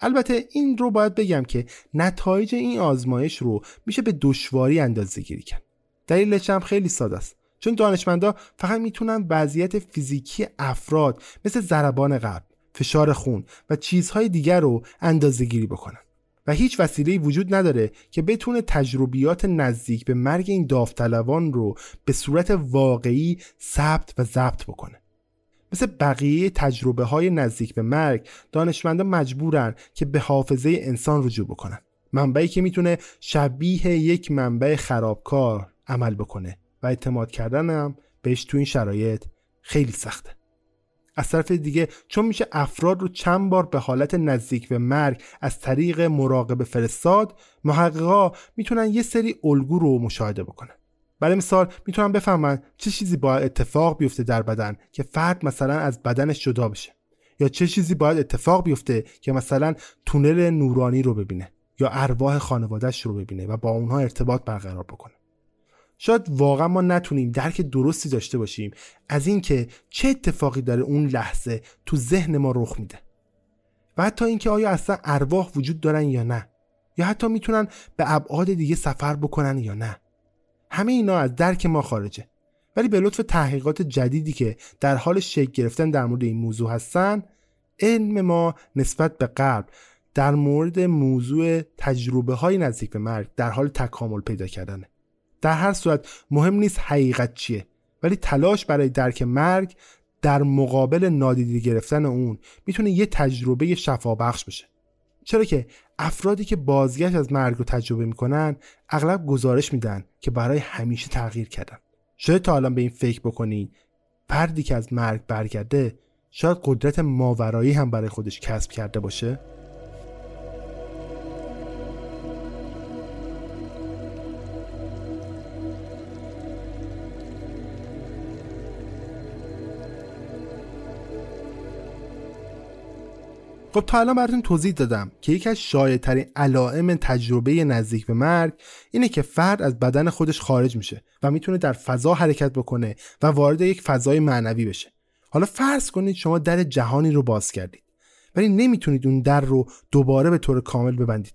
Speaker 1: البته این رو باید بگم که نتایج این آزمایش رو میشه به دشواری اندازه گیری کرد. دلیلش هم خیلی ساده است. چون دانشمندا فقط می‌تونن وضعیت فیزیکی افراد مثل ضربان قلب فشار خون و چیزهای دیگر رو اندازه گیری بکنن. و هیچ وسیله‌ای وجود نداره که بتونه تجربیات نزدیک به مرگ این داوطلبان رو به صورت واقعی ثبت و ضبط بکنه. مثل بقیه تجربه های نزدیک به مرگ دانشمندان مجبورن که به حافظه انسان رجوع بکنن. منبعی که می‌تونه شبیه یک منبع خرابکار عمل بکنه. و اعتماد کردنم بهش تو این شرایط خیلی سخته. از طرف دیگه چون میشه افراد رو چند بار به حالت نزدیک به مرگ از طریق مراقبه فرستاد محققا می‌تونن یه سری الگو رو مشاهده بکنن. برای مثال می‌تونن بفهمن چه چیزی باید اتفاق بیفته در بدن که فرد مثلا از بدنش جدا بشه. یا چه چیزی باید اتفاق بیفته که مثلا تونل نورانی رو ببینه یا ارواح خانوادهش رو ببینه و با اونها ارتباط برقرار بکنه. شاید واقعا ما نتونیم درک درستی داشته باشیم از اینکه چه اتفاقی داره اون لحظه تو ذهن ما رخ میده. و حتی اینکه آیا اصلا ارواح وجود دارن یا نه؟ یا حتی می‌تونن به ابعاد دیگه سفر بکنن یا نه؟ همه اینا از درک ما خارجه. ولی به لطف تحقیقات جدیدی که در حال شکل گرفتن در مورد این موضوع هستن علم ما نسبت به قبل در مورد موضوع تجربه های نزدیک به مرگ در حال تکامل پیدا کردنه. در هر صورت مهم نیست حقیقت چیه ولی تلاش برای درک مرگ در مقابل نادیده گرفتن اون می‌تونه یه تجربه شفابخش بشه. چرا که افرادی که بازگشت از مرگ رو تجربه می‌کنن اغلب گزارش میدن که برای همیشه تغییر کردن. شاید تا الان به این فکر بکنید فردی که از مرگ برگرده شاید قدرت ماورایی هم برای خودش کسب کرده باشه؟ خب تا الان براتون توضیح دادم که یکی از شایعترین علائم تجربه نزدیک به مرگ اینه که فرد از بدن خودش خارج میشه و می‌تونه در فضا حرکت بکنه و وارد یک فضای معنوی بشه. حالا فرض کنید شما در جهانی رو باز کردید ولی نمی‌تونید اون در رو دوباره به طور کامل ببندید.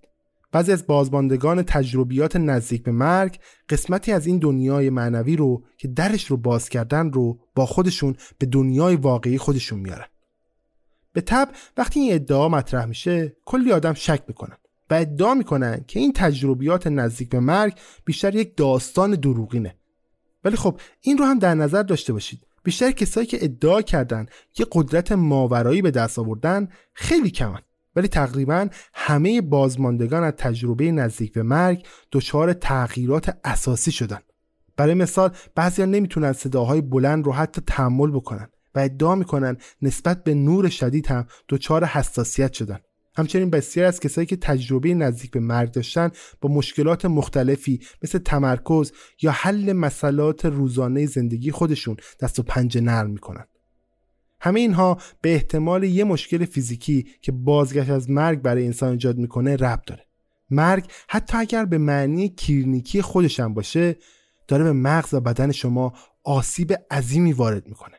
Speaker 1: بعضی از بازماندگان تجربیات نزدیک به مرگ قسمتی از این دنیای معنوی رو که درش رو باز کردن رو با خودشون به دنیای واقعی خودشون میارن. به تب وقتی این ادعا مطرح میشه کلی آدم شک می‌کنن و ادعا می‌کنن که این تجربیات نزدیک به مرگ بیشتر یک داستان دروغینه. ولی خب این رو هم در نظر داشته باشید. بیشتر کسایی که ادعا کردن یه قدرت ماورایی به دست آوردن خیلی کمن. ولی تقریبا همه بازماندگان از تجربه نزدیک به مرگ دچار تغییرات اساسی شدن. برای مثال بعضیا نمی‌تونن صداهای بلند رو حتی تحمل بکنن. و ادعا می‌کنن نسبت به نور شدید هم دچار حساسیت شدن. همچنین بسیار از کسایی که تجربه نزدیک به مرگ داشتن با مشکلات مختلفی مثل تمرکز یا حل مسئلات روزانه زندگی خودشون دست و پنجه نرم می‌کنن. همه اینها به احتمال یه مشکل فیزیکی که بازگشت از مرگ برای انسان ایجاد می‌کنه ربط داره. مرگ حتی اگر به معنی کلینیکی خودش هم باشه داره به مغز و بدن شما آسیب عظیمی وارد می‌کنه.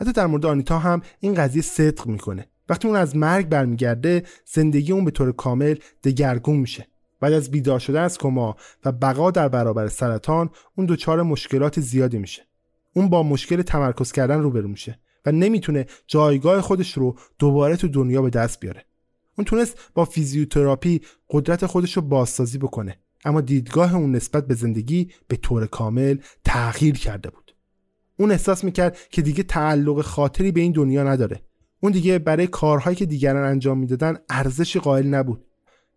Speaker 1: حتی در مورد آنیتا هم این قضیه صدق می‌کنه. وقتی اون از مرگ برمیگرده زندگی اون به طور کامل دگرگون میشه. بعد از بیدار شدن از کما و بقا در برابر سرطان اون دچار مشکلات زیادی میشه. اون با مشکل تمرکز کردن روبرو میشه و نمی‌تونه جایگاه خودش رو دوباره تو دنیا به دست بیاره. اون تونست با فیزیوتراپی قدرت خودش رو بازسازی بکنه اما دیدگاه اون نسبت به زندگی به طور کامل تغییر کرده بود. اون احساس می‌کرد که دیگه تعلق خاطری به این دنیا نداره. اون دیگه برای کارهایی که دیگران انجام می‌دادن ارزشی قائل نبود.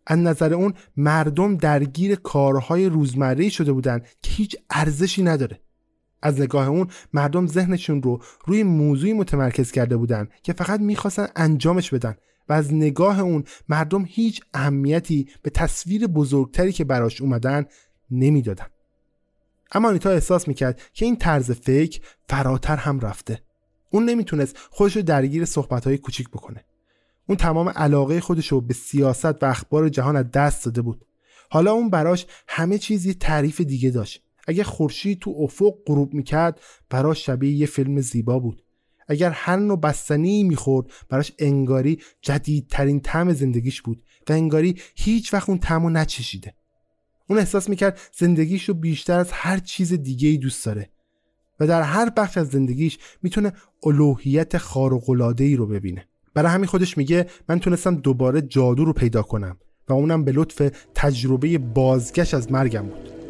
Speaker 1: از نظر اون مردم درگیر کارهای روزمره شده بودن که هیچ ارزشی نداره. از نگاه اون مردم ذهنشون رو روی موضوعی متمرکز کرده بودن که فقط می‌خواستن انجامش بدن و از نگاه اون مردم هیچ اهمیتی به تصویر بزرگتری که براش اومدن نمی‌دادن. اما آنیتا احساس می‌کرد که این طرز فکر فراتر هم رفته. اون نمی‌تونست خودش رو درگیر صحبتهای کوچیک بکنه. اون تمام علاقه خودش رو به سیاست و اخبار جهان از دست داده بود. حالا اون براش همه چیزی تعریف دیگه داشت. اگر خورشید تو افق غروب می‌کرد براش شبیه یه فیلم زیبا بود. اگر هر نوع بستنی می‌خورد براش انگاری جدیدترین طعم زندگیش بود و انگاری هیچ وقت اون طعمو نچشیده. اون احساس می‌کرد زندگیش رو بیشتر از هر چیز دیگه ای دوست داره. و در هر بخش از زندگیش می‌تونه الوهیت خارق ای رو ببینه. برای همین خودش میگه من تونستم دوباره جادو رو پیدا کنم و اونم به لطف تجربه بازگشت از مرگم بود.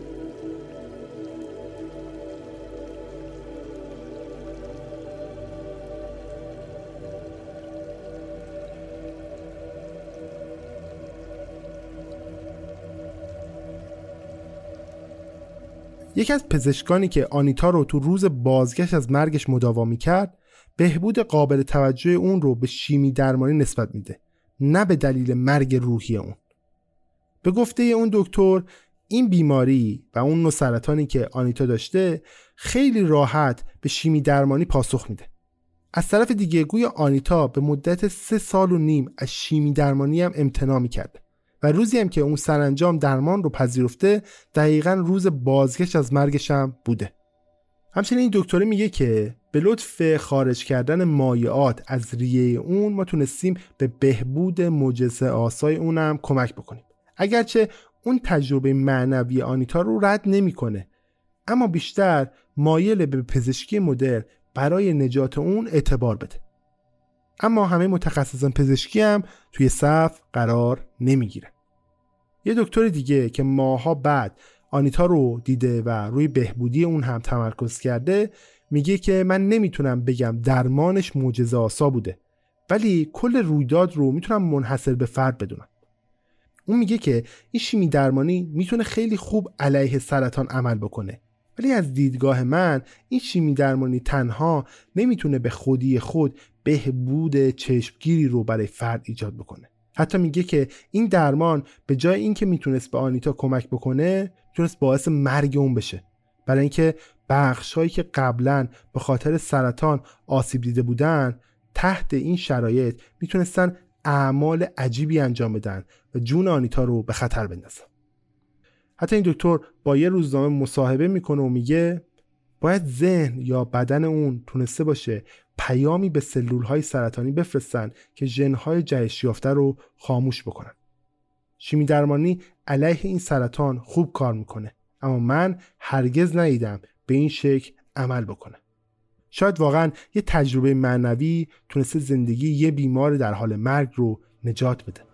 Speaker 1: یکی از پزشکانی که آنیتا رو تو روز بازگشت از مرگش مداوا کرد بهبود قابل توجه اون رو به شیمی درمانی نسبت میده نه به دلیل مرگ روحی اون. به گفته اون دکتر این بیماری و اون نوع سرطانی که آنیتا داشته خیلی راحت به شیمی درمانی پاسخ میده. از طرف دیگه گوی آنیتا به مدت سه سال و نیم از شیمی درمانی هم امتناع می‌کرده و روزی هم که اون سرانجام درمان رو پذیرفته دقیقا روز بازگشت از مرگش هم بوده. همچنین این دکتره میگه که به لطف خارج کردن مایعات از ریه اون ما تونستیم به بهبود معجزه آسای اونم کمک بکنیم. اگرچه اون تجربه معنوی آنیتا رو رد نمی‌کنه اما بیشتر مایل به پزشکی مدر برای نجات اون اعتبار بده. اما همه متخصصان پزشکی هم توی صف قرار نمی‌گیره. یه دکتر دیگه که ماها بعد آنیتا رو دیده و روی بهبودی اون هم تمرکز کرده میگه که من نمی‌تونم بگم درمانش معجزه آسا بوده ولی کل رویداد رو می‌تونم منحصر به فرد بدونم. اون میگه که این شیمی درمانی می‌تونه خیلی خوب علیه سرطان عمل بکنه ولی از دیدگاه من این شیمی درمانی تنها نمی‌تونه به خودی خود بهبود چشمگیری رو برای فرد ایجاد بکنه. حتی میگه که این درمان به جای اینکه می‌تونست به آنیتا کمک بکنه می‌تونست باعث مرگ اون بشه. برای اینکه بخش هایی که قبلا به خاطر سرطان آسیب دیده بودن تحت این شرایط می‌تونستن اعمال عجیبی انجام بدن و جون آنیتا رو به خطر بندازن. حتی این دکتر با یه روزنامه مصاحبه می‌کنه و میگه باید ذهن یا بدن اون تونسته باشه پیامی به سلول های سرطانی بفرستن که ژن های جهش یافته رو خاموش بکنن. شیمی درمانی علیه این سرطان خوب کار می‌کنه اما من هرگز ندیدم به این شکل عمل بکنه. شاید واقعا یه تجربه معنوی تونسته زندگی یه بیمار در حال مرگ رو نجات بده.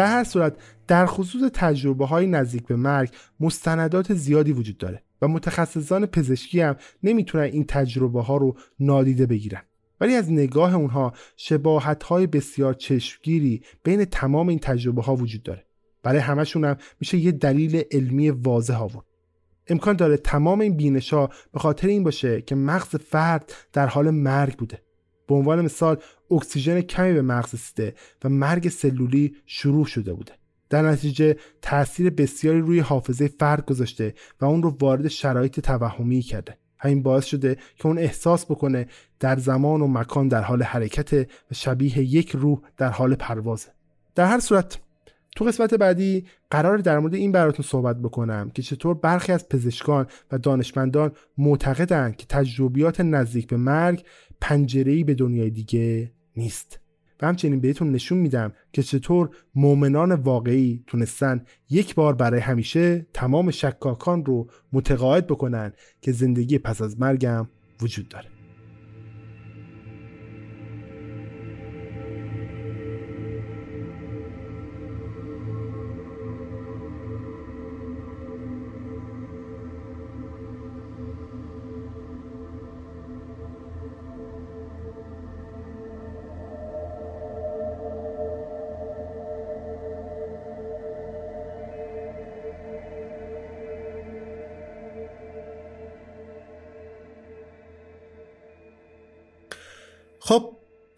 Speaker 1: در هر صورت در خصوص تجربه های نزدیک به مرگ مستندات زیادی وجود داره و متخصصان پزشکی هم نمی‌تونن این تجربه ها رو نادیده بگیرن. ولی از نگاه اونها شباهت های بسیار چشمگیری بین تمام این تجربه ها وجود داره. برای همشون هم میشه یه دلیل علمی واضح آورد. امکان داره تمام این بینش ها به خاطر این باشه که مغز فرد در حال مرگ بوده. به عنوان مثال اکسیژن کمی به مغز رسیده و مرگ سلولی شروع شده بوده. در نتیجه تاثیر بسیاری روی حافظه فرد گذاشته و اون رو وارد شرایط توهمی کرده. همین باعث شده که اون احساس بکنه در زمان و مکان در حال حرکت و شبیه یک روح در حال پروازه. در هر صورت تو قسمت بعدی قرار در مورد این براتون صحبت بکنم که چطور برخی از پزشکان و دانشمندان معتقدند که تجربیات نزدیک به مرگ پنجره‌ای به دنیای دیگه نیست. و همچنین بهتون نشون میدم که چطور مؤمنان واقعی تونستن یک بار برای همیشه تمام شکاکان رو متقاعد بکنن که زندگی پس از مرگم وجود داره.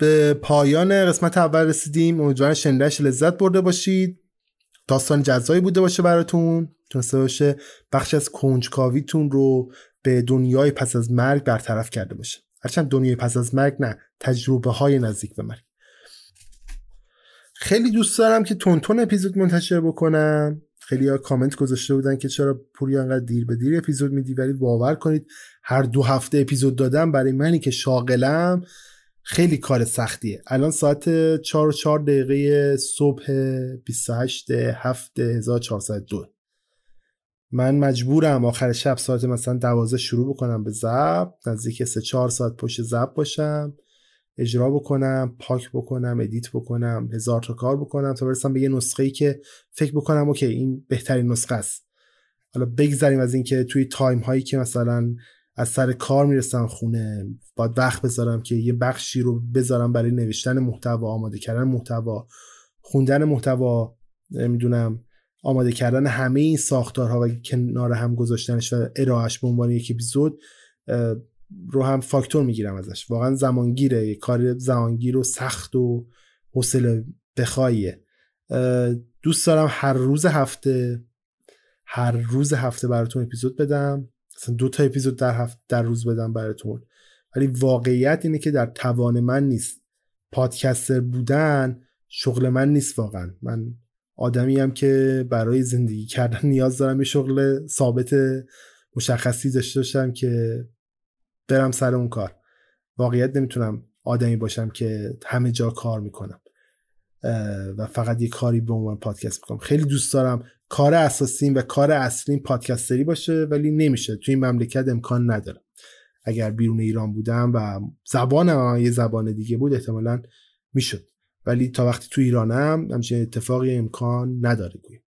Speaker 1: به پایان قسمت اول رسیدیم. امیدوارم شنیدنش لذت برده باشید. داستان جزایی بوده باشه براتون. تونسته باشه بخش از کنجکاویتون رو به دنیای پس از مرگ برطرف کرده باشه. هرچند دنیای پس از مرگ نه تجربه های نزدیک به مرگ. خیلی دوست دارم که تونتون اپیزود منتشر بکنم. خیلی ها کامنت گذاشته بودن که چرا پوری انقدر دیر به دیر اپیزود میدی. ولی باور کنید هر دو هفته اپیزود دادم برای منی که شاغلم. خیلی کار سختیه. الان ساعت 4 و 4 دقیقه صبح 28 7 1402 من مجبورم آخر شب ساعت مثلا 12 شروع بکنم به ضبط نزدیک 3 4 ساعت پشت ضبط باشم اجرا بکنم پاک بکنم edit بکنم هزار تا کار بکنم تا برسم به یه نسخه ای که فکر بکنم okay این بهترین نسخه است. حالا بگذریم از اینکه توی تایم هایی که مثلا از سر کار می‌رسم خونه. باید وقت بذارم که یه بخشی رو بذارم برای نوشتن محتوا آماده کردن محتوا خوندن محتوا نمی‌دونم آماده کردن همه این ساختارها و کنار هم گذاشتنش و ارائهش به عنوان یک اپیزود رو هم فاکتور می‌گیرم ازش. واقعا زمانگیره. یه کار زمانگیر و سخت و حوصله بخواییه. دوست دارم هر روز هفته هر روز هفته براتون اپیزود بدم. دو تا اپیزود در هفته در روز بدم براتون. ولی واقعیت اینه که در توان من نیست. پادکستر بودن شغل من نیست واقعا. من آدمی هم که برای زندگی کردن نیاز دارم یه شغل ثابت مشخصی داشته باشم که برم سر اون کار. واقعیت نمی‌تونم آدمی باشم که همه جا کار می‌کنم. و فقط یه کاری به عنوان پادکست می‌کنم. خیلی دوست دارم کار اساسیم و کار اصلیم پادکستری باشه ولی نمیشه. توی این مملکت امکان نداره. اگر بیرون ایران بودم و زبانم یه زبان دیگه بود احتمالا می‌شد. ولی تا وقتی تو ایرانم همچین اتفاقی امکان نداره گویم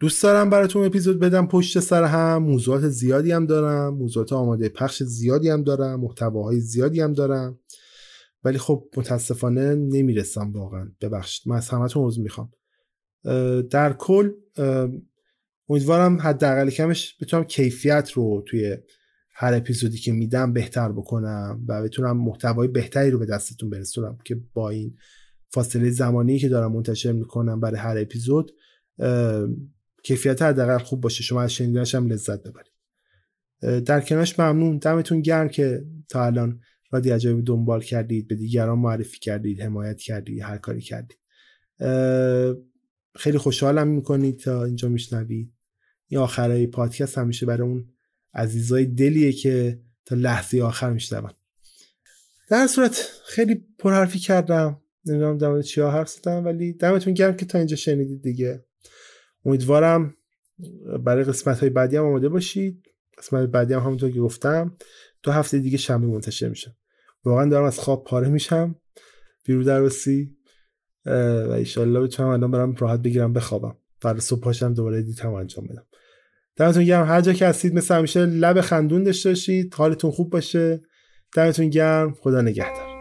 Speaker 1: دوست دارم براتون اپیزود بدم. پشت سر هم موضوعات زیادی هم دارم. موضوعات آماده پخش زیادی هم دارم. محتواهای زیادی هم دارم. ولی خب متاسفانه نمی‌رسم واقعا. ببخشید. من از همتون عذر می‌خوام. در کل امیدوارم حداقل کمش بتونم کیفیت رو توی هر اپیزودی که میدم بهتر بکنم و بتونم محتوای بهتری رو به دستتون برسونم که با این فاصله زمانی که دارم منتشر می‌کنم برای هر اپیزود کیفیت حداقل خوب باشه. شما از شنیدنش هم لذت ببرید. در کنارش ممنون. دمتون گرم که تا الان رادی عجایب دنبال کردید به دیگران معرفی کردید حمایت کردید هر کاری کردید. خیلی خوشحالم می‌کنید تا اینجا میشنوید. این آخرای پادکست همیشه برای اون عزیزای دلیه که تا لحظه آخر میشنون. در صورت خیلی پرحرفی کردم. نمی‌دونم در چیا حرف زدم ولی دمتون گرم که تا اینجا شنیدید دیگه. امیدوارم برای قسمت های بعدی هم آماده باشید. قسمت بعدی هم همونطور که گفتم دو هفته دیگه شنبه منتشر میشه. واقعا دارم از خواب پاره میشم. بیرو درواسی و ایشالله بتونم الان برم راحت بگیرم بخوابم. فردا صبح پاشم دوباره دیتم انجام بدم دمتون گرم. هر جا که هستید مثل همیشه لب خندون داشته باشید. حالتون خوب باشه. دمتون گرم. خدا نگهدار.